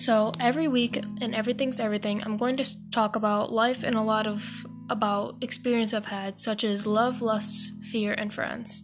So every week and Everything's Everything, I'm going to talk about life and a lot of about experience I've had, such as love, lust, fear, and friends.